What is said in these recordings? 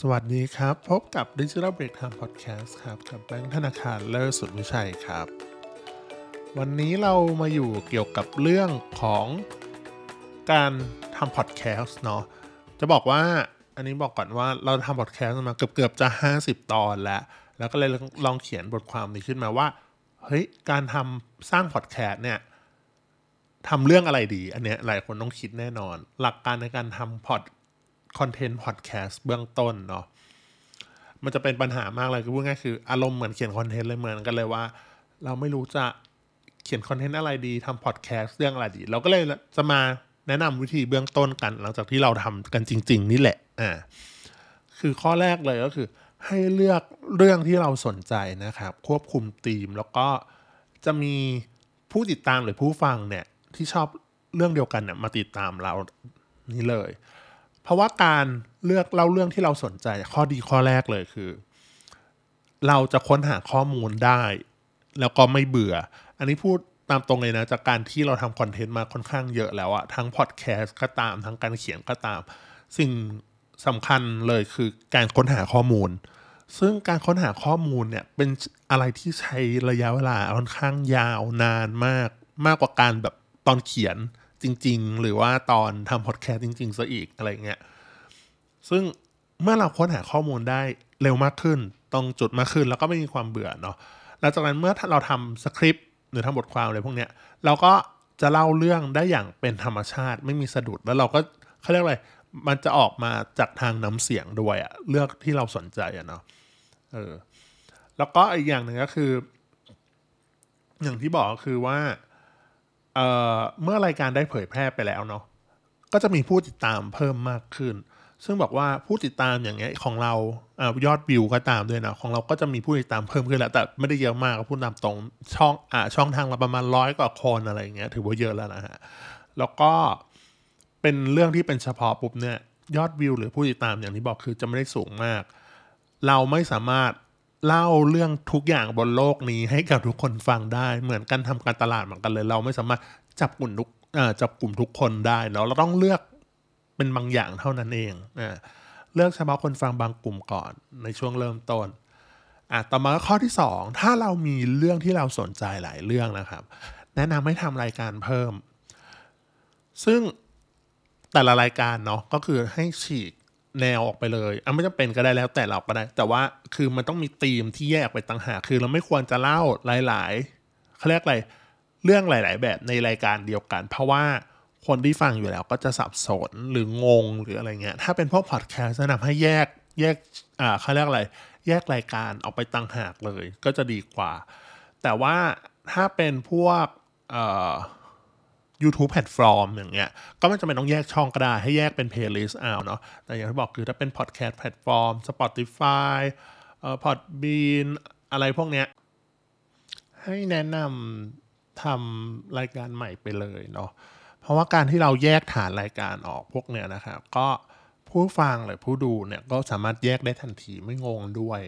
สวัสดีครับ พบกับ Digital Break Time Podcast ครับ กับแบงค์ธนาคารเลิศสุดวิชัยครับ วันนี้เรามาอยู่เกี่ยวกับเรื่องของการทำพอดแคสต์เนาะจะบอกว่าอันนี้บอกก่อนว่าเราทำพอดแคสต์มาเกือบเกือบจะ 50 ตอนแล้ว แล้วก็เลยลองเขียนบทความนี้ขึ้นมาว่า เฮ้ย การทำสร้างพอดแคสต์เนี่ยทำเรื่องอะไรดี อันเนี้ยหลายคนต้องคิดแน่นอน หลักการในการทำพอด คอนเทนต์พอดแคสต์เบื้องต้นเนาะมันจะเป็นปัญหามากเลยคือพูดง่ายคืออารมณ์เหมือนเขียนคอนเทนต์เลยเหมือนกันเลยว่า เราไม่รู้จะเขียนคอนเทนต์อะไรดีทำพอดแคสต์เรื่องอะไรดี เราก็เลยจะมาแนะนำวิธีเบื้องต้นกัน หลังจากที่เราทำกันจริง ๆ นี่แหละอ่าคือข้อแรกเลยก็คือ ให้เลือกเรื่องที่เราสนใจนะครับ ควบคุมธีมแล้วก็จะมีผู้ติดตามหรือผู้ฟังเนี่ยที่ชอบเรื่องเดียวกันเนี่ยมาติดตามเรานี่เลย เพราะว่าการเลือกเล่าเรื่องที่เราสนใจ ข้อดีข้อแรกเลยคือ เราจะค้นหาข้อมูลได้ แล้วก็ไม่เบื่อ อันนี้พูดตามตรงเลยนะ จากการที่เราทำคอนเทนต์มาค่อนข้างเยอะแล้วอะทั้งพอดแคสต์ก็ตามทั้งการเขียนก็ตาม สิ่งสำคัญเลยคือการค้นหาข้อมูล ซึ่งการค้นหาข้อมูลเนี่ยเป็นอะไรที่ใช้ระยะเวลาค่อนข้างยาวนานมาก มากกว่าการแบบตอนเขียน จริง ๆ หรือว่าตอนทำพอดแคสต์จริง ๆซะอีกอะไรเงี้ยซึ่งเมื่อเราค้นหาข้อมูลได้เร็วมากขึ้น ตรงจุดมากขึ้นแล้วก็ไม่มีความเบื่อเนาะหลังจากนั้นเมื่อเราทำสคริปต์หรือทำบทความอะไรพวกเนี้ยเราก็จะเล่าเรื่องได้อย่างเป็นธรรมชาติไม่มีสะดุดแล้วเราก็เขาเรียกอะไรมันจะออกมาจากทางน้ำเสียงด้วยอะเลือกที่เราสนใจอะเนาะเออแล้วก็อีกอย่างหนึ่งก็คือ อย่างที่บอกก็คือว่า เอ่อเมื่อรายการได้เผยแพร่ไปแล้วเนาะก็จะมีผู้ติดตามเพิ่มมากขึ้น ซึ่งบอกว่าผู้ติดตามอย่างเงี้ยของเราอยอดวิวก็ตามด้วยนะของเราก็จะมีผู้ติดตามเพิ่มขึ้นแล้ว แต่ไม่ได้เยอะมากพูดตามตรงช่องอ่าช่องทางเราประมาณร้อยกว่าคนอะไรอย่างเงี้ยถือว่าเยอะแล้วนะฮะแล้วก็เป็นเรื่องที่เป็นเฉพาะปุ๊บเนี่ยยอดวิวหรือผู้ติดตามอย่างที่บอกคือจะไม่ได้สูงมาก เราไม่สามารถ เล่าเรื่องทุกอย่างบนโลกนี้ให้กับทุกคนฟังได้ เหมือนกันทำการตลาดเหมือนกันเลย เราไม่สามารถจับกลุ่มทุกจับกลุ่มทุกคนได้เนาะเราต้องเลือกเป็นบางอย่างเท่านั้นเองอเลือกเฉพาะคนฟังบางกลุ่มก่อนในช่วงเริ่มต้นอะต่อมาข้อที่สองถ้าเรามีเรื่องที่เราสนใจหลายเรื่องนะครับ แนะนำให้ทำรายการเพิ่ม ซึ่งแต่ละรายการเนาะก็คือให้ฉีก แนวออกไปเลยอะไม่จำเป็นก็ได้แล้วแต่เราก็ได้ แต่ว่าคือมันต้องมีธีมที่แยกไปต่างหากคือเราไม่ควรจะเล่าหลายๆเขาเรียกอะไรเรื่องหลาย ๆ แบบในรายการเดียวกัน เพราะว่าคนที่ฟังอยู่แล้วก็จะสับสนหรืองงหรืออะไรเงี้ยถ้าเป็นพวกพอดแคสต์แนะนำให้แยกแยกอ่าเขาเรียกอะไร แยกรายการออกไปต่างหากเลย ก็จะดีกว่า แต่ว่าถ้าเป็นพวกเอ่อ YouTube แพลตฟอร์มอย่างเงี้ย ก็ไม่จำเป็นต้องแยกช่องก็ได้ ให้แยกเป็น playlist เอาเนาะ แต่อย่างที่บอกคือถ้าเป็น podcast แพลตฟอร์ม Spotify เอ่อ Podbean อะไรพวกเนี้ย ให้แนะนำทำรายการใหม่ไปเลยเนาะ เพราะว่าการที่เราแยกฐานรายการออกพวกเนี้ยนะครับ ก็ผู้ฟังหรือผู้ดูเนี่ยก็สามารถแยกได้ทันทีไม่งงด้วย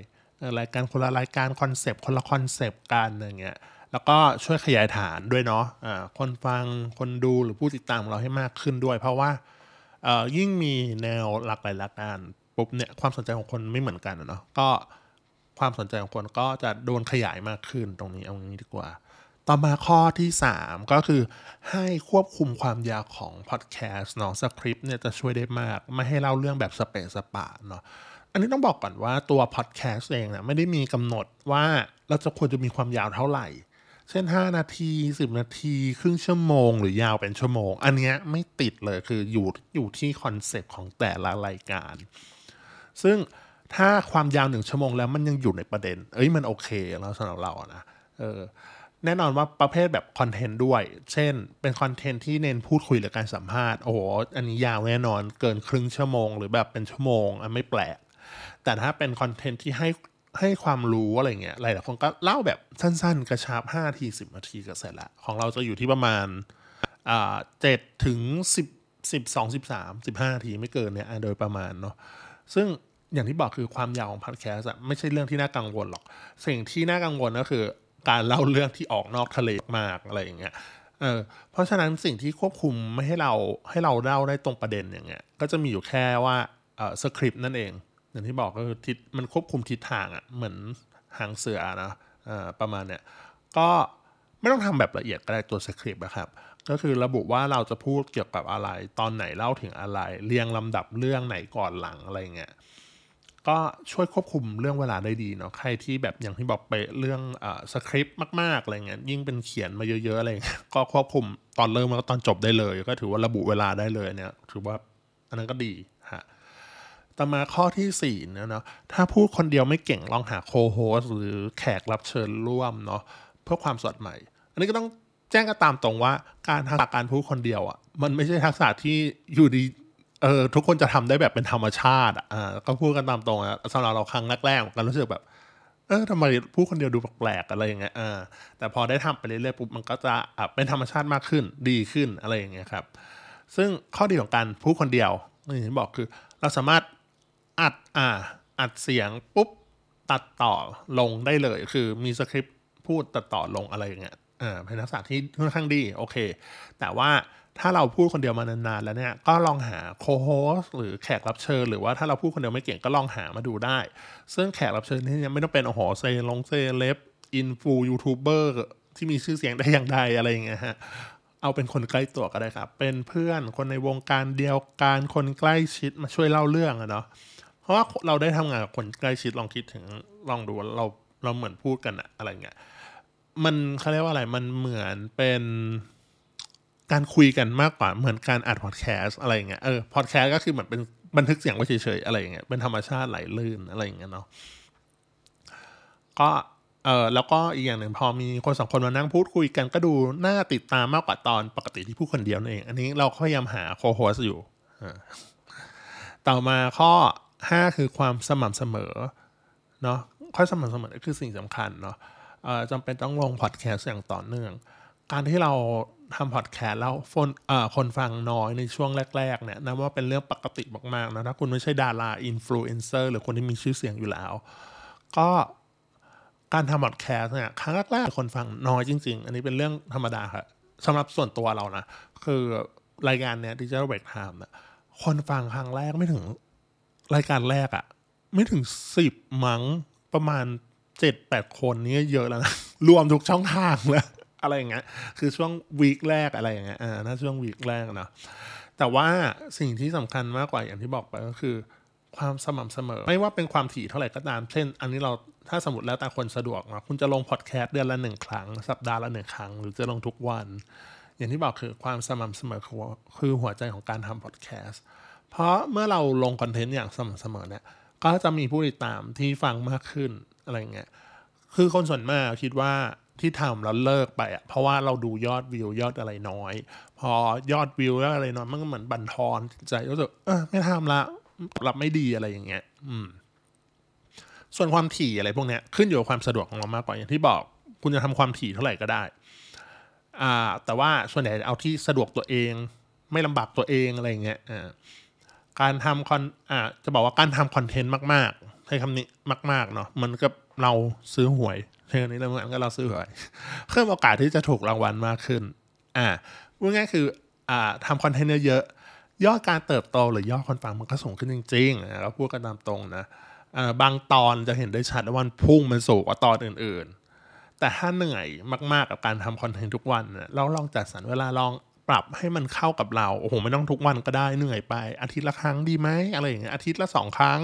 รายการคนละรายการคอนเซปต์คนละคอนเซปต์กันอย่างเงี้ย แล้วก็ช่วยขยายฐานด้วยเนาะอ่าคนฟังคนดูหรือผู้ติดตามของเราให้มากขึ้นด้วย เพราะว่าอ่อยิ่งมีแนวหลากหลายหลักการปุ๊บเนี่ยความสนใจของคนไม่เหมือนกันเนาะก็ความสนใจของคนก็จะโดนขยายมากขึ้นตรงนี้เอางี้ดีกว่า ต่อมาข้อที่ 3 ก็คือให้ควบคุมความยาวของพอดแคสต์เนาะสคริปต์เนี่ยจะช่วยได้มาก ไม่ให้เล่าเรื่องแบบสะเปะสะปะเนาะอันนี้ต้องบอกก่อนว่าตัวพอดแคสต์เองนะไม่ได้มีกำหนดว่าเราจะควรจะมีความยาวเท่าไหร่ เช่น 5 นาที 10 นาที ครึ่งชั่วโมง หรือยาวเป็นชั่วโมง อันเนี้ยไม่ติดเลยคืออยู่อยู่ที่คอนเซปต์ของแต่ละรายการ ซึ่งถ้าความยาวหนึ่งชั่วโมงแล้วมันยังอยู่ในประเด็น เอ้ยมันโอเคแล้วสำหรับเราอะนะเออแน่นอนว่าประเภทแบบคอนเทนต์ด้วย เช่น เป็นคอนเทนต์ที่เน้นพูดคุยหรือการสัมภาษณ์ โอ้โห อันนี้ยาวแน่นอน เกินครึ่งชั่วโมง หรือแบบเป็นชั่วโมง อันไม่แปลก แต่ถ้าเป็นคอนเทนต์ที่ให้ ให้ความรู้อะไรเงี้ยหลายๆคนก็เล่าแบบสั้น ๆ กระชับ5นาที10นาทีก็เสร็จละของเราจะอยู่ที่ประมาณเจ็ดถึงสิบสิบสองสิบสามสิบห้านาทีไม่เกินเนี่ยโดยประมาณเนาะซึ่งอย่างที่บอกคือความยาวของพอดแคสต์อะไม่ใช่เรื่องที่น่ากังวลหรอก สิ่งที่น่ากังวลก็คือ การเล่าเรื่องที่ออกนอกทะเลมากอะไรอย่างเงี้ยเออเพราะฉะนั้นสิ่งที่ควบคุมไม่ให้เราให้เราเล่าได้ตรงประเด็นอย่างเงี้ยก็จะมีอยู่แค่ว่าเออสคริปต์นั่นเอง อย่างที่บอกก็คือทิศมันควบคุมทิศทางอะ่ะเหมือนหางเสือนะอ่าประมาณเนี้ยก็ไม่ต้องทำแบบละเอียดก็ได้ตัวสคริปต์นะครับ ก็คือระบุว่าเราจะพูดเกี่ยวกับอะไร ตอนไหนเล่าถึงอะไร เรียงลำดับเรื่องไหนก่อนหลังอะไรเงี้ยก็ช่วยควบคุมเรื่องเวลาได้ดีเนาะใครที่แบบอย่างที่บอกไปเรื่องอสคริปต์มากๆอะไรเงี้ยยิ่งเป็นเขียนมาเยอะๆอะไรเงี้ยก็ควบคุมตอนเริ่มแล้วตอนจบได้เลย ก็ถือว่าระบุเวลาได้เลยเนี่ยถือว่าอันนั้นก็ดี ต่อมาข้อที่สี่นะเนาะถ้าพูดคนเดียวไม่เก่งลองหาโคโฮสหรือแขกรับเชิญร่วมเนาะเพื่อความสดใหม่ อันนี้ก็ต้องแจ้งกันตามตรงว่าการทักษะการพูดคนเดียวอะ่ะมันไม่ใช่ทักษะที่อยู่ดีเออทุกคนจะทำได้แบบเป็นธรรมชาติอะก็พูดกันตามตรงนะสำหรับเราครั้งแรกๆกันรู้สึกแบบเออทำไมพูดคนเดียวดูแปลกๆอะไรอย่างเงี้ยอ่าแต่พอได้ทำไปเรื่อยๆปุ๊บมันก็จะอะเป็นธรรมชาติมากขึ้นดีขึ้นอะไรอย่างเงี้ยครับ ซึ่งข้อดีของการพูดคนเดียวอย่างที่บอกคือเราสามารถ อัดอ่า อัดเสียงปุ๊บตัดต่อลงได้เลย คือมีสคริปต์พูดตัดต่อลงอะไรอย่างเงี้ยอ่าเป็นทักษะที่ค่อนข้างดีโอเค แต่ว่าถ้าเราพูดคนเดียวมานานๆแล้วเนี่ย ก็ลองหาโคโฮสหรือแขกรับเชิญหรือว่าถ้าเราพูดคนเดียวไม่เก่งก็ลองหามาดูได้ ซึ่งแขกรับเชิญที่นี่ไม่ต้องเป็นโอ้โหเซลงเซเล็บอินฟลูยูทูบเบอร์ที่มีชื่อเสียงได้อย่างใดอะไรอย่างเงี้ยฮะเอาเป็นคนใกล้ตัวก็ได้ครับ เป็นเพื่อนคนในวงการเดียวกันคนใกล้ชิดมาช่วยเล่าเรื่องอะเนาะ เพราะว่าเราได้ทำงานกับคนใกล้ชิดลองคิดถึงลองดูเราเราเหมือนพูดกันอะอะไรเงี้ยมันเขาเรียกว่าอะไรมันเหมือนเป็นการคุยกันมากกว่าเหมือนการอัดพอดแคสต์อะไรเงี้ยเออพอดแคสต์ก็คือเหมือนเป็นบันทึกเสียงไว้เฉยๆอะไรเงี้ยเป็นธรรมชาติไหลลื่นอะไรเงี้ยเนาะก็เออแล้วก็อีกอย่างหนึ่งพอมีคนสองคนมานั่งพูดคุยกันก็ดูน่าติดตามมากกว่าตอนปกติที่พูดคนเดียวนั่นเอง อันนี้เราพยายามหาโคโฮสอยู่ต่อมาข้อ 5 คือความสม่ำเสมอเนาะข้อสม่ำเสมอคือสิ่งสำคัญเนาะจำเป็นต้องลงพอดแคสต์อย่างต่อเนื่อง การที่เราทำพอดแคสต์แล้วคนคนฟังน้อยในช่วงแรก ๆ เนี่ยนะว่าเป็นเรื่องปกติมากๆนะถ้าคุณไม่ใช่ดาราอินฟลูเอนเซอร์หรือคนที่มีชื่อเสียงอยู่แล้ว ก็การทำพอดแคสต์เนี่ยครั้งแรกๆคนฟังน้อยจริง ๆ อันนี้เป็นเรื่องธรรมดาครับสำหรับส่วนตัวเรานะ คือรายการเนี้ย Digital Break Time นะคนฟังครั้งแรกไม่ถึง รายการแรกอะไม่ถึงสิบมั้งประมาณเจ็ดแปดคนนี้เยอะแล้วนะ รวมทุกช่องทางแล้ว อะไรอย่างเงี้ยคือช่วงวีคแรกอะไรอย่างเงี้ยอ่าน่าช่วงวีคแรกเนาะแต่ว่าสิ่งที่สำคัญมากกว่าอย่างที่บอกไปก็คือ ความสม่ำเสมอ ไม่ว่าเป็นความถี่เท่าไหร่ก็ตาม เช่น อันนี้เราถ้าสมมติแล้วแต่คนสะดวกนะคุณจะลงพอดแคสต์เดือนละหนึ่งครั้ง สัปดาห์ละหนึ่งครั้ง หรือจะลงทุกวัน อย่างที่บอกคือความสม่ำเสมอคือหัวใจของการทำพอดแคสต์ เพราะเมื่อเราลงคอนเทนต์อย่างสม่ำเสมอเนี่ย ก็จะมีผู้ติดตามที่ฟังมากขึ้นอะไรเงี้ย คือคนส่วนมากคิดว่าที่ทำแล้วเลิกไปอะเพราะว่าเราดูยอดวิวยอดอะไรน้อย พอยอดวิวแล้วอะไรน้อยมันก็เหมือนบันทอนใจรู้สึกเออไม่ทำละรับไม่ดีอะไรอย่างเงี้ย อืม ส่วนความถี่อะไรพวกเนี้ยขึ้นอยู่กับความสะดวกของเรามากกว่าอย่างที่บอก คุณจะทำความถี่เท่าไหร่ก็ได้ อ่า แต่ว่าส่วนใหญ่เอาที่สะดวกตัวเอง ไม่ลำบากตัวเองอะไรเงี้ยอ่า การทำคอนอ่าจะบอกว่าการทำคอนเทนต์มาก ๆ ใช้คำนี้มาก ๆ เนาะมันก็เราซื้อหวยเท่านี้เราเหมือนก็เราซื้อหวยเพิ่มโอกาสที่จะถูกรางวัลมากขึ้น อ่าพูดง่ายคืออ่าทำคอนเทนต์เยอะยอดการเติบโตหรือยอดคนฟังมันก็สูงขึ้นจริงๆนะเราพูดกันตามตรงนะอ่าบางตอนจะเห็นได้ชัดว่ามันพุ่งมันสูงกว่าตอนอื่นๆ แต่ถ้าเหนื่อยมากๆกับการทำคอนเทนต์ทุกวันเราลองจัดสรรเวลาลอง ปรับให้มันเข้ากับเรา โอ้โห ไม่ต้องทุกวันก็ได้เหนื่อยไป อาทิตย์ละครั้งดีไหมอะไรอย่างเงี้ย อาทิตย์ละสองครั้ง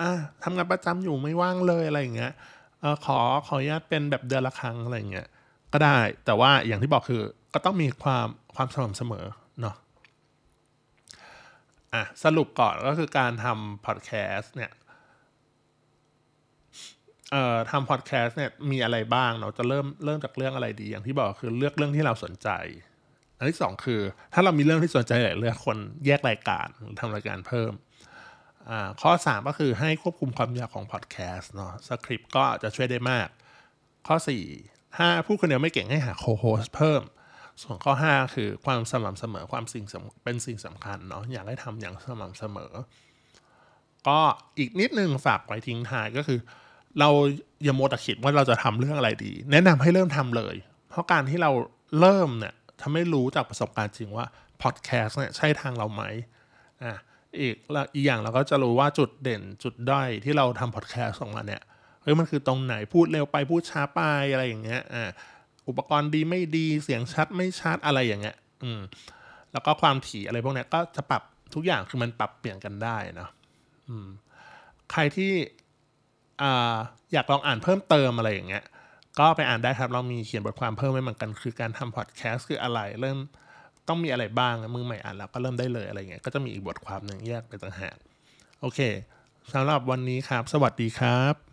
อ่าทำงานประจำอยู่ไม่ว่างเลยอะไรอย่างเงี้ยเออขอขออนุญาตเป็นแบบเดือนละครั้งอะไรอย่างเงี้ย ก็ได้ แต่ว่าอย่างที่บอกคือก็ต้องมีความความสม่ำเสมอเนาะ อะสรุปก่อนก็คือการทำพอดแคสต์เนี่ยเอ่อทำพอดแคสต์เนี่ยมีอะไรบ้างเนาะจะเริ่มเริ่มจากเรื่องอะไรดี อย่างที่บอกคือเลือกเรื่องที่เราสนใจ อันที่สองคือ ถ้าเรามีเรื่องที่สนใจหลายเรื่องคนแยกรายการทำรายการเพิ่มข้อ 3 ก็คือให้ควบคุมความยาวของพอดแคสต์เนาะสคริปต์ก็จะช่วยได้มาก ข้อ 4 ถ้าพูดคนเดียวไม่เก่งให้หาโคโฮสเพิ่ม ส่วนข้อ 5 คือความสม่ำเสมอความสิ่งเป็นสิ่งสำคัญเนาะอยากให้ทำอย่างสม่ำเสมอ ก็อีกนิดนึงฝากไว้ทิ้งท้ายก็คือ เราอย่าโมตะคิดว่าเราจะทำเรื่องอะไรดี แนะนำให้เริ่มทำเลย เพราะการที่เราเริ่มเนี่ย ทำให้รู้จากประสบการณ์จริงว่าพอดแคสต์เนี่ยใช่ทางเราไหมอะอีกอีกอย่างเราก็จะรู้ว่าจุดเด่นจุดด้อยที่เราทำพอดแคสต์ออกมาเนี่ยเฮ้ยมันคือตรงไหนพูดเร็วไปพูดช้าไปอะไรอย่างเงี้ยอ่าอุปกรณ์ดีไม่ดีเสียงชัดไม่ชัดอะไรอย่างเงี้ยอืมแล้วก็ความถี่อะไรพวกเนี้ยก็จะปรับทุกอย่างคือมันปรับเปลี่ยนกันได้นะอืมใครที่อ่าอยากลองอ่านเพิ่มเติมอะไรอย่างเงี้ย ก็ไปอ่านได้ครับ เรามีเขียนบทความเพิ่มไว้เหมือนกัน คือการทำพอดแคสต์คืออะไร เริ่มต้องมีอะไรบ้าง มือใหม่อ่านแล้วก็เริ่มได้เลยอะไรเงี้ย ก็จะมีอีกบทความหนึ่งแยกไปต่างหาก โอเคสำหรับวันนี้ครับ สวัสดีครับ